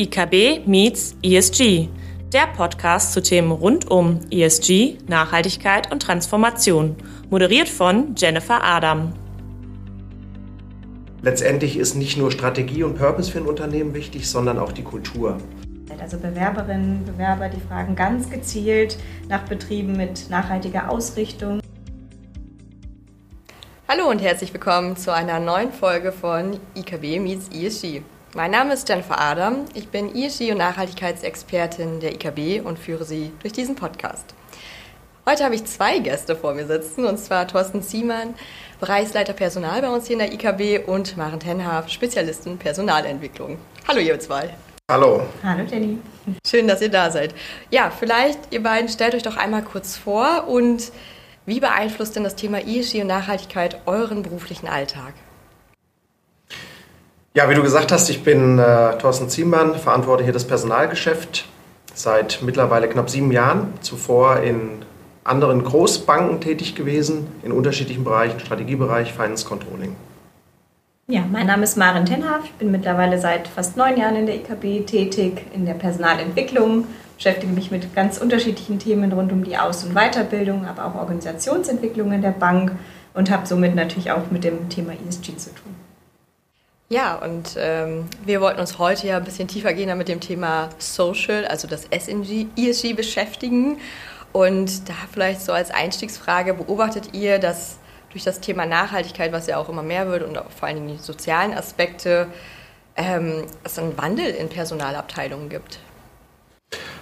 IKB meets ESG, der Podcast zu Themen rund um ESG, Nachhaltigkeit und Transformation, moderiert von Jennifer Adam. Letztendlich ist nicht nur Strategie und Purpose für ein Unternehmen wichtig, sondern auch die Kultur. Also Bewerberinnen, Bewerber, die fragen ganz gezielt nach Betrieben mit nachhaltiger Ausrichtung. Hallo und herzlich willkommen zu einer neuen Folge von IKB meets ESG. Mein Name ist Jennifer Adam, ich bin ESG- und Nachhaltigkeitsexpertin der IKB und führe Sie durch diesen Podcast. Heute habe ich zwei Gäste vor mir sitzen, und zwar Thorsten Ziemann, Bereichsleiter Personal bei uns hier in der IKB und Maren Tenhaaf, Spezialistin Personalentwicklung. Hallo ihr zwei. Hallo. Hallo Jenny. Schön, dass ihr da seid. Ja, vielleicht ihr beiden stellt euch doch einmal kurz vor und wie beeinflusst denn das Thema ESG und Nachhaltigkeit euren beruflichen Alltag? Ja, wie du gesagt hast, ich bin äh, Thorsten Ziemann, verantworte hier das Personalgeschäft seit mittlerweile knapp sieben Jahren. Zuvor in anderen Großbanken tätig gewesen, in unterschiedlichen Bereichen, Strategiebereich, Finance Controlling. Ja, mein Name ist Maren Tenhaf. Ich bin mittlerweile seit fast neun Jahren in der IKB tätig, in der Personalentwicklung, beschäftige mich mit ganz unterschiedlichen Themen rund um die Aus- und Weiterbildung, aber auch Organisationsentwicklung in der Bank und habe somit natürlich auch mit dem Thema ESG zu tun. Ja, und ähm, wir wollten uns heute ja ein bisschen tiefer gehen mit dem Thema Social, also das SNG, ESG beschäftigen. Und da vielleicht so als Einstiegsfrage, beobachtet ihr, dass durch das Thema Nachhaltigkeit, was ja auch immer mehr wird und vor allen Dingen die sozialen Aspekte, ähm, es einen Wandel in Personalabteilungen gibt?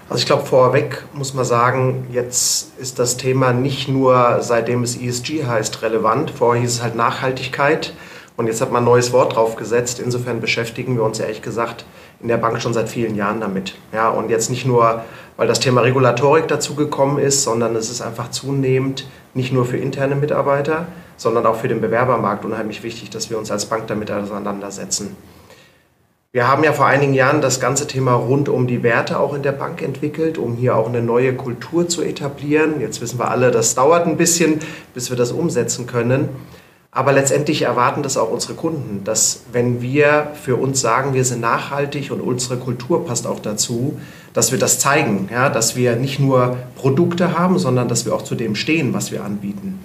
Also ich glaube, vorweg muss man sagen, jetzt ist das Thema nicht nur seitdem es ESG heißt relevant, vorher hieß es halt Nachhaltigkeit. Und jetzt hat man ein neues Wort draufgesetzt. Insofern beschäftigen wir uns ehrlich gesagt in der Bank schon seit vielen Jahren damit. Ja, und jetzt nicht nur, weil das Thema Regulatorik dazugekommen ist, sondern es ist einfach zunehmend nicht nur für interne Mitarbeiter, sondern auch für den Bewerbermarkt unheimlich wichtig, dass wir uns als Bank damit auseinandersetzen. Wir haben ja vor einigen Jahren das ganze Thema rund um die Werte auch in der Bank entwickelt, um hier auch eine neue Kultur zu etablieren. Jetzt wissen wir alle, das dauert ein bisschen, bis wir das umsetzen können. Aber letztendlich erwarten das auch unsere Kunden, dass wenn wir für uns sagen, wir sind nachhaltig und unsere Kultur passt auch dazu, dass wir das zeigen, ja, dass wir nicht nur Produkte haben, sondern dass wir auch zu dem stehen, was wir anbieten.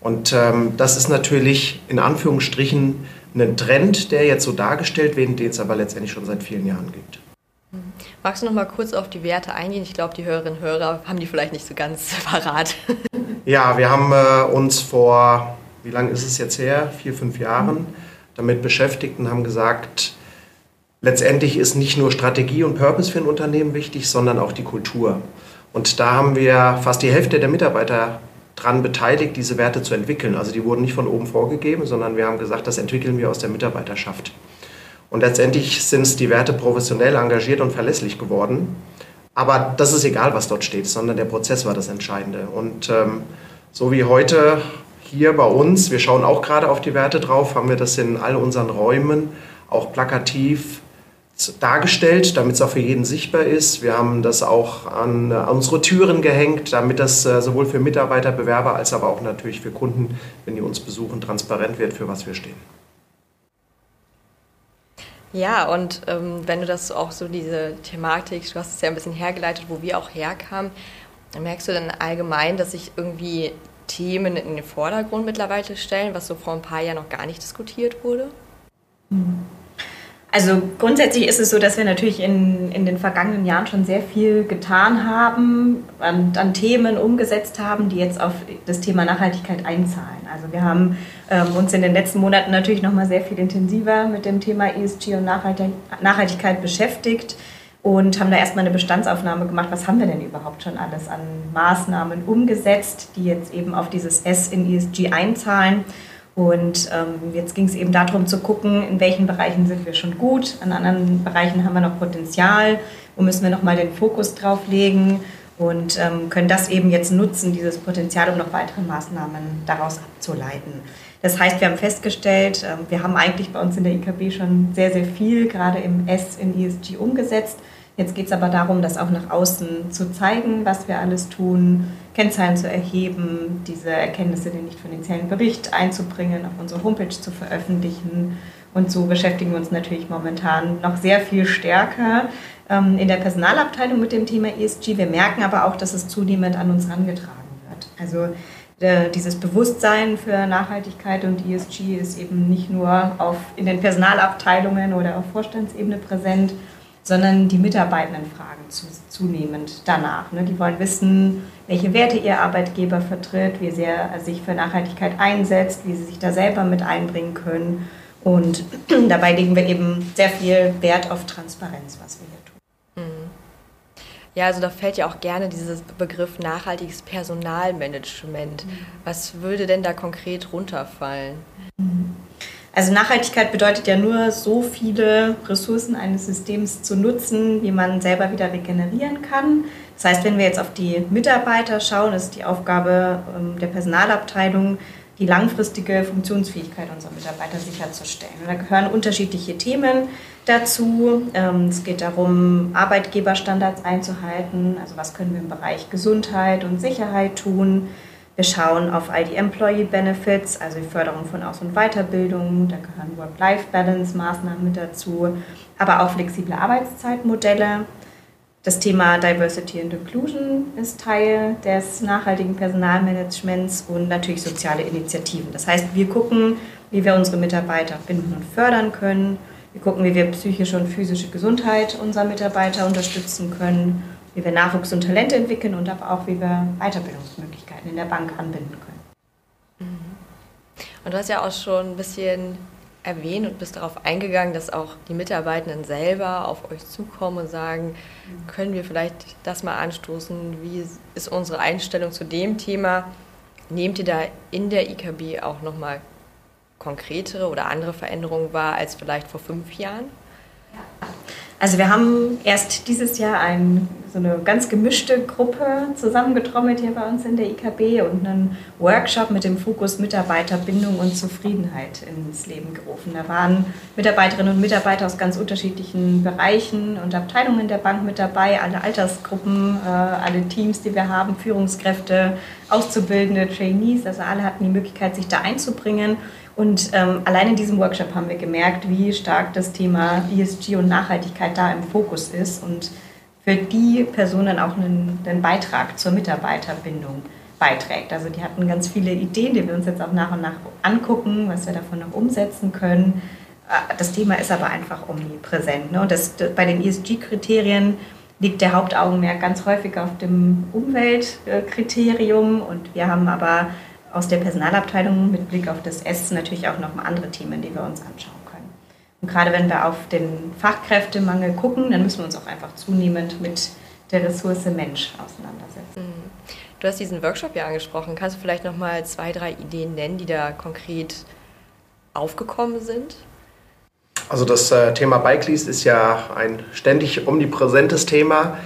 Und ähm, das ist natürlich in Anführungsstrichen ein Trend, der jetzt so dargestellt wird, den es aber letztendlich schon seit vielen Jahren gibt. Magst du noch mal kurz auf die Werte eingehen? Ich glaube, die Hörerinnen und Hörer haben die vielleicht nicht so ganz parat. Ja, wir haben äh, uns vor wie lange ist es jetzt her? Vier, fünf Jahren damit beschäftigt und haben gesagt, letztendlich ist nicht nur Strategie und Purpose für ein Unternehmen wichtig, sondern auch die Kultur. Und da haben wir fast die Hälfte der Mitarbeiter daran beteiligt, diese Werte zu entwickeln. Also die wurden nicht von oben vorgegeben, sondern wir haben gesagt, das entwickeln wir aus der Mitarbeiterschaft. Und letztendlich sind es die Werte professionell engagiert und verlässlich geworden. Aber das ist egal, was dort steht, sondern der Prozess war das Entscheidende. Und ähm, so wie heute hier bei uns, wir schauen auch gerade auf die Werte drauf, haben wir das in all unseren Räumen auch plakativ dargestellt, damit es auch für jeden sichtbar ist. Wir haben das auch an, an unsere Türen gehängt, damit das äh, sowohl für Mitarbeiter, Bewerber als aber auch natürlich für Kunden, wenn die uns besuchen, transparent wird, für was wir stehen. Ja, und ähm, wenn du das auch so diese Thematik, du hast es ja ein bisschen hergeleitet, wo wir auch herkamen, merkst du dann allgemein, dass sich irgendwie Themen in den Vordergrund mittlerweile stellen, was so vor ein paar Jahren noch gar nicht diskutiert wurde? Also grundsätzlich ist es so, dass wir natürlich in, in den vergangenen Jahren schon sehr viel getan haben, an, an Themen umgesetzt haben, die jetzt auf das Thema Nachhaltigkeit einzahlen. Also wir haben ähm, uns in den letzten Monaten natürlich noch mal sehr viel intensiver mit dem Thema ESG und Nachhaltigkeit beschäftigt und haben da erstmal eine Bestandsaufnahme gemacht, was haben wir denn überhaupt schon alles an Maßnahmen umgesetzt, die jetzt eben auf dieses S in ESG einzahlen. Und ähm, jetzt ging es eben darum zu gucken, in welchen Bereichen sind wir schon gut, an anderen Bereichen haben wir noch Potenzial, wo müssen wir nochmal den Fokus drauf legen und ähm, können das eben jetzt nutzen, dieses Potenzial, um noch weitere Maßnahmen daraus abzuleiten. Das heißt, wir haben festgestellt, äh, wir haben eigentlich bei uns in der IKB schon sehr, sehr viel gerade im S in ESG umgesetzt. Jetzt geht es aber darum, das auch nach außen zu zeigen, was wir alles tun, Kennzahlen zu erheben, diese Erkenntnisse in den nicht finanziellen Bericht einzubringen, auf unsere Homepage zu veröffentlichen Und so beschäftigen wir uns natürlich momentan noch sehr viel stärker ähm, in der Personalabteilung mit dem Thema ESG. Wir merken aber auch, dass es zunehmend an uns herangetragen wird. Also äh, dieses Bewusstsein für Nachhaltigkeit und ESG ist eben nicht nur auf, in den Personalabteilungen oder auf Vorstandsebene präsent, sondern die Mitarbeitenden fragen zu, zunehmend danach. Ne? Die wollen wissen, welche Werte ihr Arbeitgeber vertritt, wie sehr er sich für Nachhaltigkeit einsetzt, wie sie sich da selber mit einbringen können. Und dabei legen wir eben sehr viel Wert auf Transparenz, was wir hier tun. Mhm. Ja, also da fällt ja auch gerne dieser Begriff nachhaltiges Personalmanagement. Mhm. Was würde denn da konkret runterfallen? Mhm. Also Nachhaltigkeit bedeutet ja nur, so viele Ressourcen eines Systems zu nutzen, wie man selber wieder regenerieren kann. Das heißt, wenn wir jetzt auf die Mitarbeiter schauen, ist die Aufgabe ähm, der Personalabteilung, die langfristige Funktionsfähigkeit unserer Mitarbeiter sicherzustellen. Und da gehören unterschiedliche Themen dazu. Ähm, es geht darum, Arbeitgeberstandards einzuhalten. Also was können wir im Bereich Gesundheit und Sicherheit tun? Wir schauen auf all die Employee Benefits, also die Förderung von Aus- und Weiterbildung. Da gehören Work-Life-Balance-Maßnahmen mit dazu, aber auch flexible Arbeitszeitmodelle. Das Thema Diversity and Inclusion ist Teil des nachhaltigen Personalmanagements und natürlich soziale Initiativen. Das heißt, wir gucken, wie wir unsere Mitarbeiter finden und fördern können. Wir gucken, wie wir psychische und physische Gesundheit unserer Mitarbeiter unterstützen können wie wir Nachwuchs und Talente entwickeln und aber auch, wie wir Weiterbildungsmöglichkeiten in der Bank anbinden können. Mhm. Und du hast ja auch schon ein bisschen erwähnt und bist darauf eingegangen, dass auch die Mitarbeitenden selber auf euch zukommen und sagen, können wir vielleicht das mal anstoßen? Wie ist unsere Einstellung zu dem Thema? Nehmt ihr da in der IKB auch nochmal konkretere oder andere Veränderungen wahr als vielleicht vor fünf Jahren? Also wir haben erst dieses Jahr ein, so eine ganz gemischte Gruppe zusammengetrommelt hier bei uns in der IKB und einen Workshop mit dem Fokus Mitarbeiterbindung und Zufriedenheit ins Leben gerufen. Da waren Mitarbeiterinnen und Mitarbeiter aus ganz unterschiedlichen Bereichen und Abteilungen der Bank mit dabei, alle Altersgruppen, äh, alle Teams, die wir haben, Führungskräfte, Auszubildende, Trainees, also alle hatten die Möglichkeit, sich da einzubringen und ähm, allein in diesem Workshop haben wir gemerkt, wie stark das Thema ESG und Nachhaltigkeit da im Fokus ist und für die Personen auch einen, einen Beitrag zur Mitarbeiterbindung beiträgt. Also die hatten ganz viele Ideen, die wir uns jetzt auch nach und nach angucken, was wir davon noch umsetzen können. Äh, das Thema ist aber einfach omnipräsent. Ne? Und das, bei den ESG-Kriterien liegt der Hauptaugenmerk ganz häufig auf dem Umweltkriterium und wir haben aber aus der Personalabteilung mit Blick auf das S natürlich auch noch andere Themen, die wir uns anschauen können. Und gerade wenn wir auf den Fachkräftemangel gucken, dann müssen wir uns auch einfach zunehmend mit der Ressource Mensch auseinandersetzen. Mhm. Du hast diesen Workshop ja angesprochen. Kannst du vielleicht noch mal zwei, drei Ideen nennen, die da konkret aufgekommen sind? Also das äh, Thema Bike Lease ist ja ein ständig omnipräsentes Thema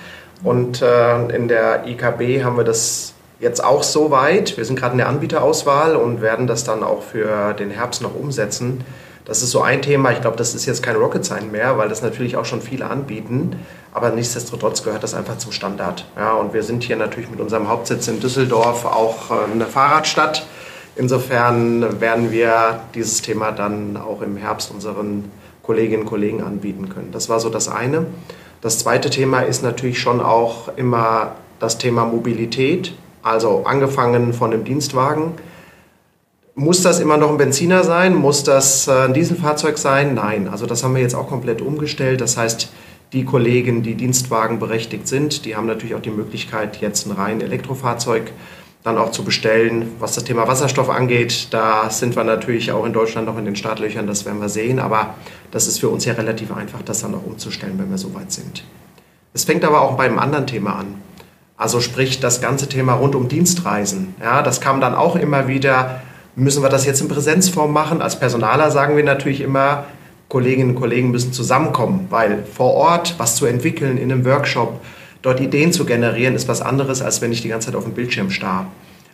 und äh, in der IKB haben wir das jetzt auch so weit. Wir sind gerade in der Anbieterauswahl und werden das dann auch für den Herbst noch umsetzen. Das ist so ein Thema. Ich glaube, das ist jetzt kein Rocket Sign mehr, weil das natürlich auch schon viele anbieten. Aber nichtsdestotrotz gehört das einfach zum Standard. Ja, und wir sind hier natürlich mit unserem Hauptsitz in Düsseldorf auch äh, eine Fahrradstadt. Insofern werden wir dieses Thema dann auch im Herbst unseren Kolleginnen und Kollegen anbieten können. Das war so das eine. Das zweite Thema ist natürlich schon auch immer das Thema Mobilität. Also angefangen von dem Dienstwagen. Muss das immer noch ein Benziner sein? Muss das äh, ein Dieselfahrzeug sein? Nein. Also das haben wir jetzt auch komplett umgestellt. Das heißt, die Kollegen, die Dienstwagen berechtigt sind, die haben natürlich auch die Möglichkeit, jetzt ein rein Elektrofahrzeug dann auch zu bestellen. Was das Thema Wasserstoff angeht, da sind wir natürlich auch in Deutschland noch in den Startlöchern, das werden wir sehen. Aber das ist für uns ja relativ einfach, das dann auch umzustellen, wenn wir soweit sind. Es fängt aber auch bei einem anderen Thema an. Also sprich das ganze Thema rund um Dienstreisen. Ja, das kam dann auch immer wieder, müssen wir das jetzt in Präsenzform machen? Als Personaler sagen wir natürlich immer, Kolleginnen und Kollegen müssen zusammenkommen, weil vor Ort was zu entwickeln in einem Workshop, dort Ideen zu generieren, ist was anderes, als wenn ich die ganze Zeit auf dem Bildschirm starr.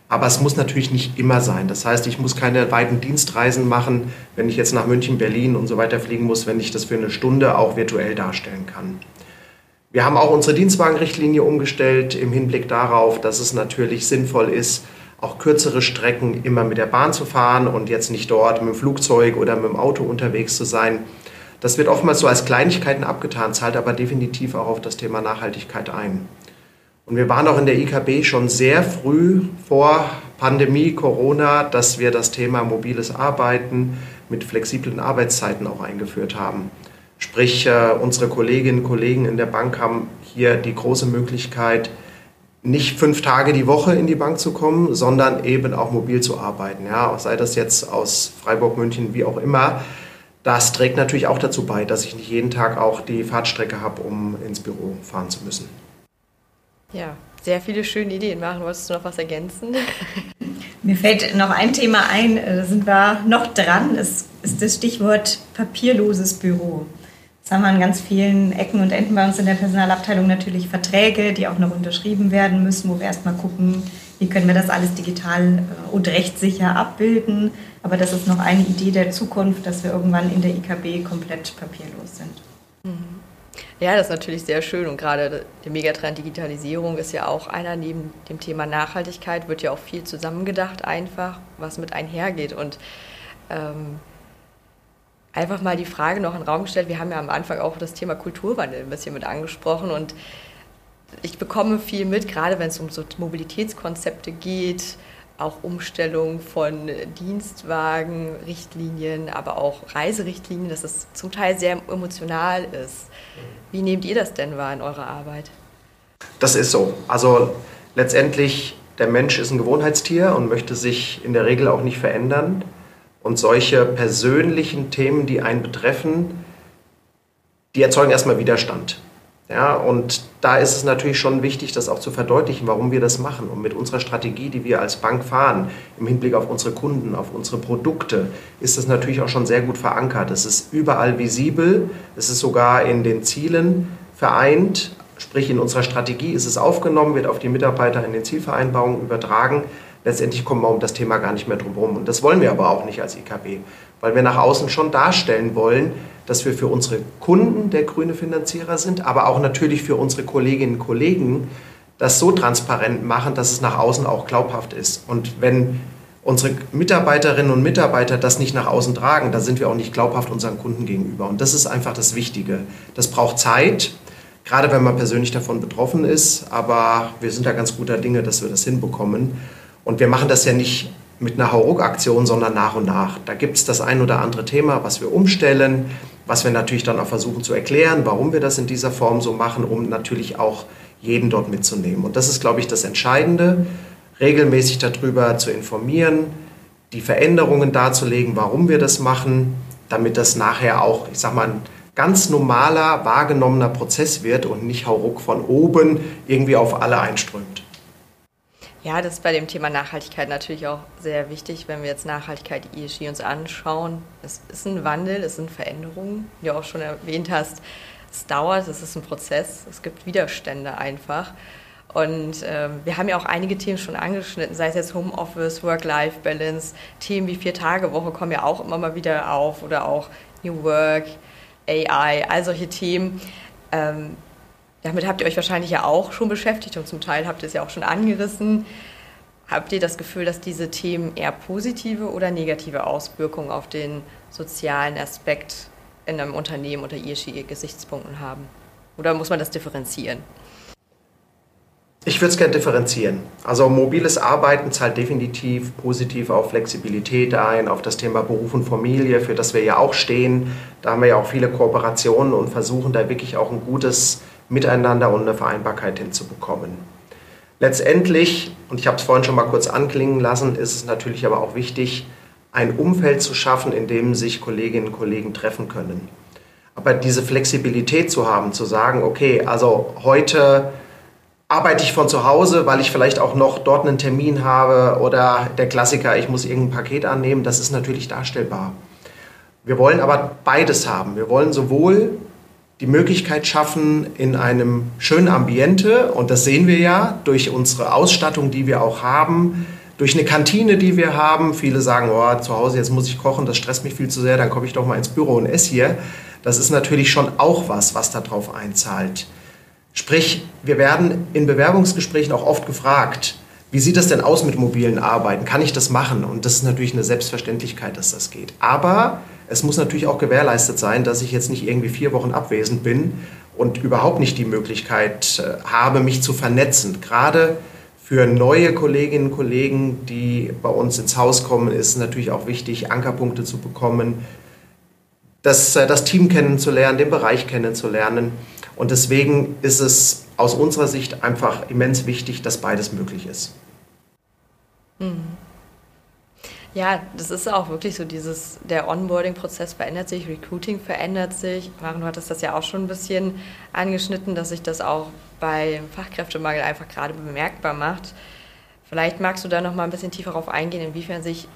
Aber es muss natürlich nicht immer sein. Das heißt, ich muss keine weiten Dienstreisen machen, wenn ich jetzt nach München, Berlin und so weiter fliegen muss, wenn ich das für eine Stunde auch virtuell darstellen kann. Wir haben auch unsere Dienstwagenrichtlinie umgestellt im Hinblick darauf, dass es natürlich sinnvoll ist, auch kürzere Strecken immer mit der Bahn zu fahren und jetzt nicht dort mit dem Flugzeug oder mit dem Auto unterwegs zu sein. Das wird oftmals so als Kleinigkeiten abgetan, zahlt aber definitiv auch auf das Thema Nachhaltigkeit ein. Und wir waren auch in der IKB schon sehr früh vor Pandemie, Corona, dass wir das Thema mobiles Arbeiten mit flexiblen Arbeitszeiten auch eingeführt haben. Sprich, äh, unsere Kolleginnen und Kollegen in der Bank haben hier die große Möglichkeit, nicht fünf Tage die Woche in die Bank zu kommen, sondern eben auch mobil zu arbeiten. Ja, sei das jetzt aus Freiburg, München, wie auch immer. Das trägt natürlich auch dazu bei, dass ich nicht jeden Tag auch die Fahrtstrecke habe, um ins Büro fahren zu müssen. Ja, sehr viele schöne Ideen machen. Wolltest du noch was ergänzen? Mir fällt noch ein Thema ein, äh, da sind wir noch dran, es ist das Stichwort papierloses Büro. Haben wir an ganz vielen Ecken und Enden bei uns in der Personalabteilung natürlich Verträge, die auch noch unterschrieben werden müssen, wo wir erstmal gucken, wie können wir das alles digital äh, und rechtssicher abbilden. Aber das ist noch eine Idee der Zukunft, dass wir irgendwann in der IKB komplett papierlos sind. Mhm. Ja, das ist natürlich sehr schön und gerade der Megatrend Digitalisierung ist ja auch einer neben dem Thema Nachhaltigkeit wird ja auch viel zusammengedacht einfach, was mit einhergeht und ähm, einfach mal die Frage noch in den Raum gestellt. Wir haben ja am Anfang auch das Thema Kulturwandel ein bisschen mit angesprochen und ich bekomme viel mit, gerade wenn es um so Mobilitätskonzepte geht, auch Umstellung von Dienstwagen, Richtlinien, aber auch Reiserichtlinien, dass es zum Teil sehr emotional ist. Wie nehmt ihr das denn wahr in eurer Arbeit? Das ist so. Also letztendlich, der Mensch ist ein Gewohnheitstier und möchte sich in der Regel auch nicht verändern. Und solche persönlichen Themen, die einen betreffen, die erzeugen erstmal Widerstand. Ja, und da ist es natürlich schon wichtig, das auch zu verdeutlichen, warum wir das machen. Und mit unserer Strategie, die wir als Bank fahren, im Hinblick auf unsere Kunden, auf unsere Produkte, ist das natürlich auch schon sehr gut verankert. Es ist überall visibel, es ist sogar in den Zielen vereint, sprich in unserer Strategie ist es aufgenommen, wird auf die Mitarbeiter in den Zielvereinbarungen übertragen. Letztendlich kommen wir um das Thema gar nicht mehr drum herum. Und das wollen wir aber auch nicht als IKB, weil wir nach außen schon darstellen wollen, dass wir für unsere Kunden der grüne Finanzierer sind, aber auch natürlich für unsere Kolleginnen und Kollegen das so transparent machen, dass es nach außen auch glaubhaft ist. Und wenn unsere Mitarbeiterinnen und Mitarbeiter das nicht nach außen tragen, dann sind wir auch nicht glaubhaft unseren Kunden gegenüber. Und das ist einfach das Wichtige. Das braucht Zeit, gerade wenn man persönlich davon betroffen ist. Aber wir sind da ganz guter Dinge, dass wir das hinbekommen. Und wir machen das ja nicht mit einer Hauruck-Aktion, sondern nach und nach. Da gibt es das ein oder andere Thema, was wir umstellen, was wir natürlich dann auch versuchen zu erklären, warum wir das in dieser Form so machen, um natürlich auch jeden dort mitzunehmen. Und das ist, glaube ich, das Entscheidende, regelmäßig darüber zu informieren, die Veränderungen darzulegen, warum wir das machen, damit das nachher auch, ich sage mal, ein ganz normaler, wahrgenommener Prozess wird und nicht Hauruck von oben irgendwie auf alle einströmt. Ja, das ist bei dem Thema Nachhaltigkeit natürlich auch sehr wichtig, wenn wir jetzt Nachhaltigkeit ESG uns anschauen. Es ist ein Wandel, es sind Veränderungen, wie du auch schon erwähnt hast. Es dauert, es ist ein Prozess, es gibt Widerstände einfach. Und ähm, wir haben ja auch einige Themen schon angeschnitten, sei es jetzt Homeoffice, Work-Life-Balance, Themen wie Vier-Tage-Woche kommen ja auch immer mal wieder auf oder auch New Work, AI, all solche Themen. Ähm, damit habt ihr euch wahrscheinlich ja auch schon beschäftigt und zum Teil habt ihr es ja auch schon angerissen. Habt ihr das Gefühl, dass diese Themen eher positive oder negative Auswirkungen auf den sozialen Aspekt in einem Unternehmen unter ESG-Gesichtspunkten haben? Oder muss man das differenzieren? Ich würde es gerne differenzieren. Also mobiles Arbeiten zahlt definitiv positiv auf Flexibilität ein, auf das Thema Beruf und Familie, für das wir ja auch stehen. Da haben wir ja auch viele Kooperationen und versuchen da wirklich auch ein gutes Miteinander und eine Vereinbarkeit hinzubekommen. Letztendlich, und ich habe es vorhin schon mal kurz anklingen lassen, ist es natürlich aber auch wichtig, ein Umfeld zu schaffen, in dem sich Kolleginnen und Kollegen treffen können. Aber diese Flexibilität zu haben, zu sagen, okay, also heute arbeite ich von zu Hause, weil ich vielleicht auch noch dort einen Termin habe oder der Klassiker, ich muss irgendein Paket annehmen, das ist natürlich darstellbar. Wir wollen aber beides haben. Wir wollen sowohl die Möglichkeit schaffen, in einem schönen Ambiente, und das sehen wir ja durch unsere Ausstattung, die wir auch haben, durch eine Kantine, die wir haben. Viele sagen, oh, zu Hause jetzt muss ich kochen, das stresst mich viel zu sehr, dann komme ich doch mal ins Büro und esse hier. Das ist natürlich schon auch was, was darauf einzahlt. Sprich, wir werden in Bewerbungsgesprächen auch oft gefragt, wie sieht das denn aus mit mobilen Arbeiten? Kann ich das machen? Und das ist natürlich eine Selbstverständlichkeit, dass das geht. Aber es muss natürlich auch gewährleistet sein, dass ich jetzt nicht irgendwie vier Wochen abwesend bin und überhaupt nicht die Möglichkeit äh, habe, mich zu vernetzen. Gerade für neue Kolleginnen und Kollegen, die bei uns ins Haus kommen, ist natürlich auch wichtig, Ankerpunkte zu bekommen, das, äh, das Team kennenzulernen, den Bereich kennenzulernen. Und deswegen ist es aus unserer Sicht einfach immens wichtig, dass beides möglich ist. Mhm. Ja, das ist auch wirklich so dieses, der Onboarding-Prozess verändert sich, Recruiting verändert sich. Maren, du hattest das ja auch schon ein bisschen angeschnitten, dass sich das auch bei Fachkräftemangel einfach gerade bemerkbar macht. Vielleicht magst du da noch mal ein bisschen tiefer darauf eingehen, inwiefern sich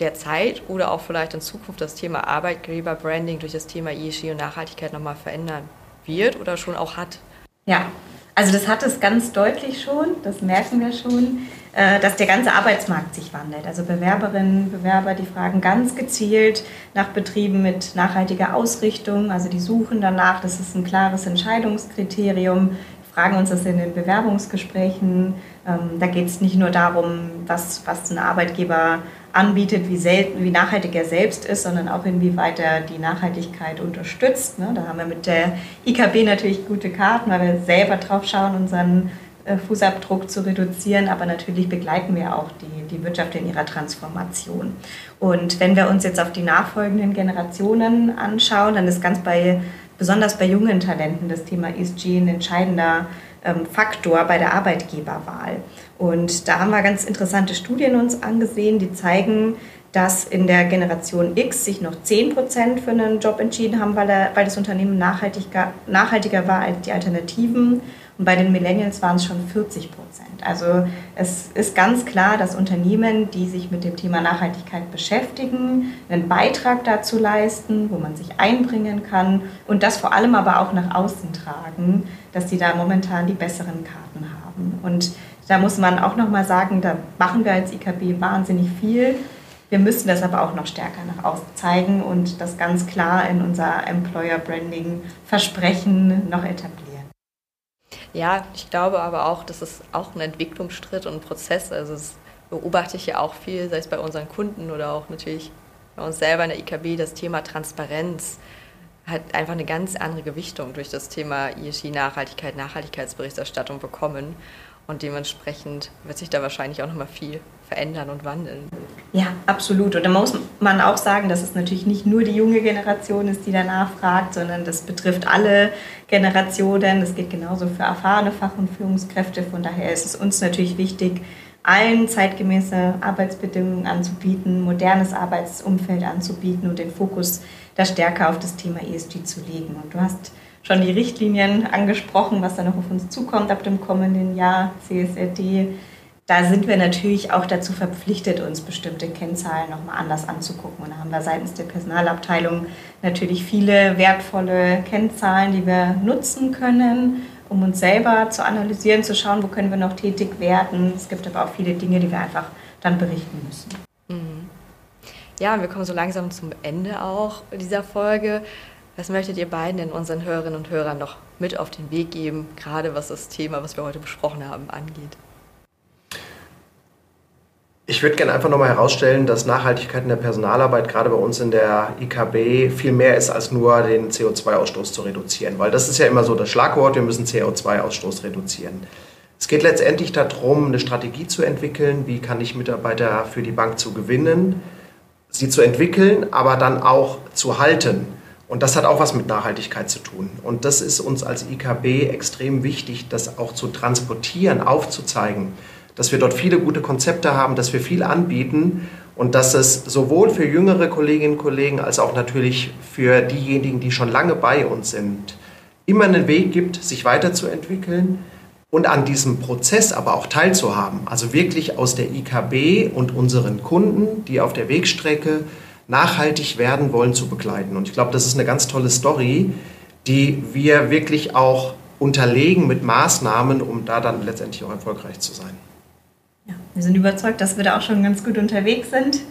derzeit oder auch vielleicht in Zukunft das Thema Arbeitgeberbranding durch das Thema ESG und Nachhaltigkeit noch mal verändern wird oder schon auch hat? Ja, also das hat es ganz deutlich schon, das merken wir schon, dass der ganze Arbeitsmarkt sich wandelt. Also Bewerberinnen, Bewerber, die fragen ganz gezielt nach Betrieben mit nachhaltiger Ausrichtung, also die suchen danach, das ist ein klares Entscheidungskriterium, fragen uns das in den Bewerbungsgesprächen. Ähm, da geht es nicht nur darum, was, was ein Arbeitgeber anbietet, wie, selten, wie nachhaltig er selbst ist, sondern auch inwieweit er die Nachhaltigkeit unterstützt. Ne? Da haben wir mit der IKB natürlich gute Karten, weil wir selber drauf schauen, unseren äh, Fußabdruck zu reduzieren, aber natürlich begleiten wir auch die, die Wirtschaft in ihrer Transformation. Und wenn wir uns jetzt auf die nachfolgenden Generationen anschauen, dann ist ganz bei, besonders bei jungen Talenten das Thema ESG ein entscheidender ähm, Faktor bei der Arbeitgeberwahl. Und da haben wir ganz interessante Studien uns angesehen, die zeigen, dass in der Generation X sich noch 10 Prozent für einen Job entschieden haben, weil, er, weil das Unternehmen nachhaltiger, nachhaltiger war als die Alternativen. Und bei den Millennials waren es schon 40 Prozent. Also es ist ganz klar, dass Unternehmen, die sich mit dem Thema Nachhaltigkeit beschäftigen, einen Beitrag dazu leisten, wo man sich einbringen kann und das vor allem aber auch nach außen tragen, dass sie da momentan die besseren Karten haben. Und da muss man auch noch mal sagen, da machen wir als IKB wahnsinnig viel. Wir müssen das aber auch noch stärker nach außen zeigen und das ganz klar in unser Employer Branding Versprechen noch etablieren. Ja, ich glaube aber auch, das ist auch ein Entwicklungsschritt und ein Prozess. Also das beobachte ich ja auch viel, sei es bei unseren Kunden oder auch natürlich bei uns selber in der IKB, das Thema Transparenz hat einfach eine ganz andere Gewichtung durch das Thema ESG Nachhaltigkeit, Nachhaltigkeitsberichterstattung bekommen. Und dementsprechend wird sich da wahrscheinlich auch nochmal viel verändern und wandeln. Ja, absolut. Und da muss man auch sagen, dass es natürlich nicht nur die junge Generation ist, die danach fragt, sondern das betrifft alle Generationen. Das geht genauso für erfahrene Fach- und Führungskräfte. Von daher ist es uns natürlich wichtig, allen zeitgemäße Arbeitsbedingungen anzubieten, modernes Arbeitsumfeld anzubieten und den Fokus da stärker auf das Thema ESG zu legen. Und du hast schon die Richtlinien angesprochen, was da noch auf uns zukommt ab dem kommenden Jahr, CSRD. Da sind wir natürlich auch dazu verpflichtet, uns bestimmte Kennzahlen nochmal anders anzugucken. Und da haben wir seitens der Personalabteilung natürlich viele wertvolle Kennzahlen, die wir nutzen können, um uns selber zu analysieren, zu schauen, wo können wir noch tätig werden. Es gibt aber auch viele Dinge, die wir einfach dann berichten müssen. Mhm. Ja, wir kommen so langsam zum Ende auch dieser Folge. Was möchtet ihr beiden denn unseren Hörerinnen und Hörern noch mit auf den Weg geben, gerade was das Thema, was wir heute besprochen haben, angeht? Ich würde gerne einfach nochmal herausstellen, dass Nachhaltigkeit in der Personalarbeit gerade bei uns in der IKB viel mehr ist, als nur den CO2-Ausstoß zu reduzieren. Weil das ist ja immer so das Schlagwort, wir müssen CO2-Ausstoß reduzieren. Es geht letztendlich darum, eine Strategie zu entwickeln, wie kann ich Mitarbeiter für die Bank zu gewinnen, sie zu entwickeln, aber dann auch zu halten. Und das hat auch was mit Nachhaltigkeit zu tun. Und das ist uns als IKB extrem wichtig, das auch zu transportieren, aufzuzeigen, dass wir dort viele gute Konzepte haben, dass wir viel anbieten und dass es sowohl für jüngere Kolleginnen und Kollegen als auch natürlich für diejenigen, die schon lange bei uns sind, immer einen Weg gibt, sich weiterzuentwickeln und an diesem Prozess aber auch teilzuhaben. Also wirklich aus der IKB und unseren Kunden, die auf der Wegstrecke nachhaltig werden wollen, zu begleiten. Und ich glaube, das ist eine ganz tolle Story, die wir wirklich auch unterlegen mit Maßnahmen, um da dann letztendlich auch erfolgreich zu sein. Wir sind überzeugt, dass wir da auch schon ganz gut unterwegs sind.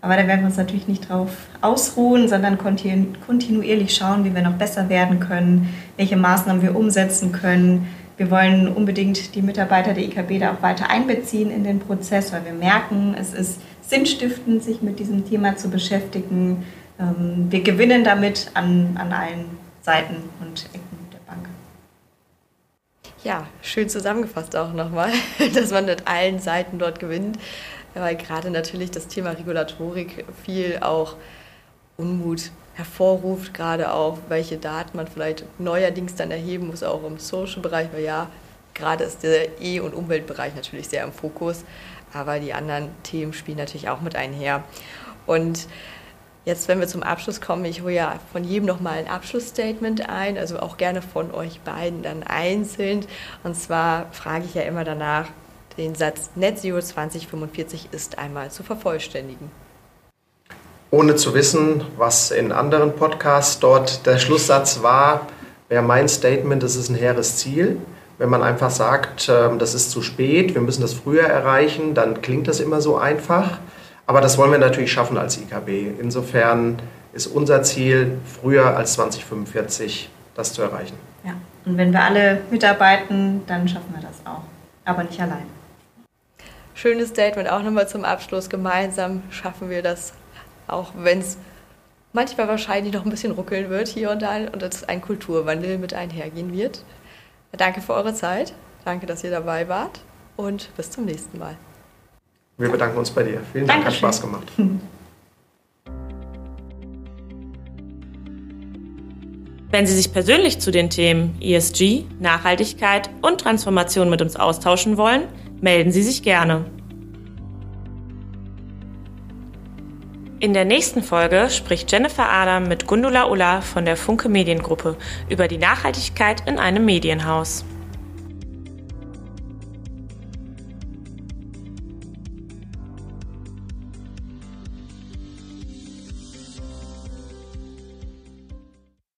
Aber da werden wir uns natürlich nicht drauf ausruhen, sondern kontinuierlich schauen, wie wir noch besser werden können, welche Maßnahmen wir umsetzen können, wir wollen unbedingt die Mitarbeiter der IKB da auch weiter einbeziehen in den Prozess, weil wir merken, es ist sinnstiftend, sich mit diesem Thema zu beschäftigen. Ähm, wir gewinnen damit an, an allen Seiten und Ecken. Ja, schön zusammengefasst auch nochmal, dass man mit allen Seiten dort gewinnt, weil gerade natürlich das Thema Regulatorik viel auch Unmut hervorruft, gerade auch, welche Daten man vielleicht neuerdings dann erheben muss, auch im Social-Bereich, weil ja, gerade ist der E- und Umweltbereich natürlich sehr im Fokus, aber die anderen Themen spielen natürlich auch mit einher. Und jetzt, wenn wir zum Abschluss kommen, ich hole ja von jedem nochmal ein Abschlussstatement ein, also auch gerne von euch beiden dann einzeln. Und zwar frage ich ja immer danach, den Satz Net Zero 2045 ist einmal zu vervollständigen ohne zu wissen, was in anderen Podcasts dort der Schlusssatz war, wäre mein Statement, das ist ein hehres Ziel. Wenn man einfach sagt, ähm, das ist zu spät, wir müssen das früher erreichen, dann klingt das immer so einfach. Aber das wollen wir natürlich schaffen als IKB. Insofern ist unser Ziel, früher als 2045 das zu erreichen. Ja, und wenn wir alle mitarbeiten, dann schaffen wir das auch. Aber nicht allein. Schönes Statement auch nochmal zum Abschluss. Gemeinsam schaffen wir das auch wenn es manchmal wahrscheinlich noch ein bisschen ruckeln wird hier und da und es ein Kulturwandel mit einhergehen wird. Danke für eure Zeit, danke, dass ihr dabei wart und bis zum nächsten Mal. Wir bedanken uns bei dir. Vielen Dank, Dankeschön. hat Spaß gemacht. Wenn Sie sich persönlich zu den Themen ESG, Nachhaltigkeit und Transformation mit uns austauschen wollen, melden Sie sich gerne. In der nächsten Folge spricht Jennifer Adam mit Gundula Ulla von der Funke Mediengruppe über die Nachhaltigkeit in einem Medienhaus.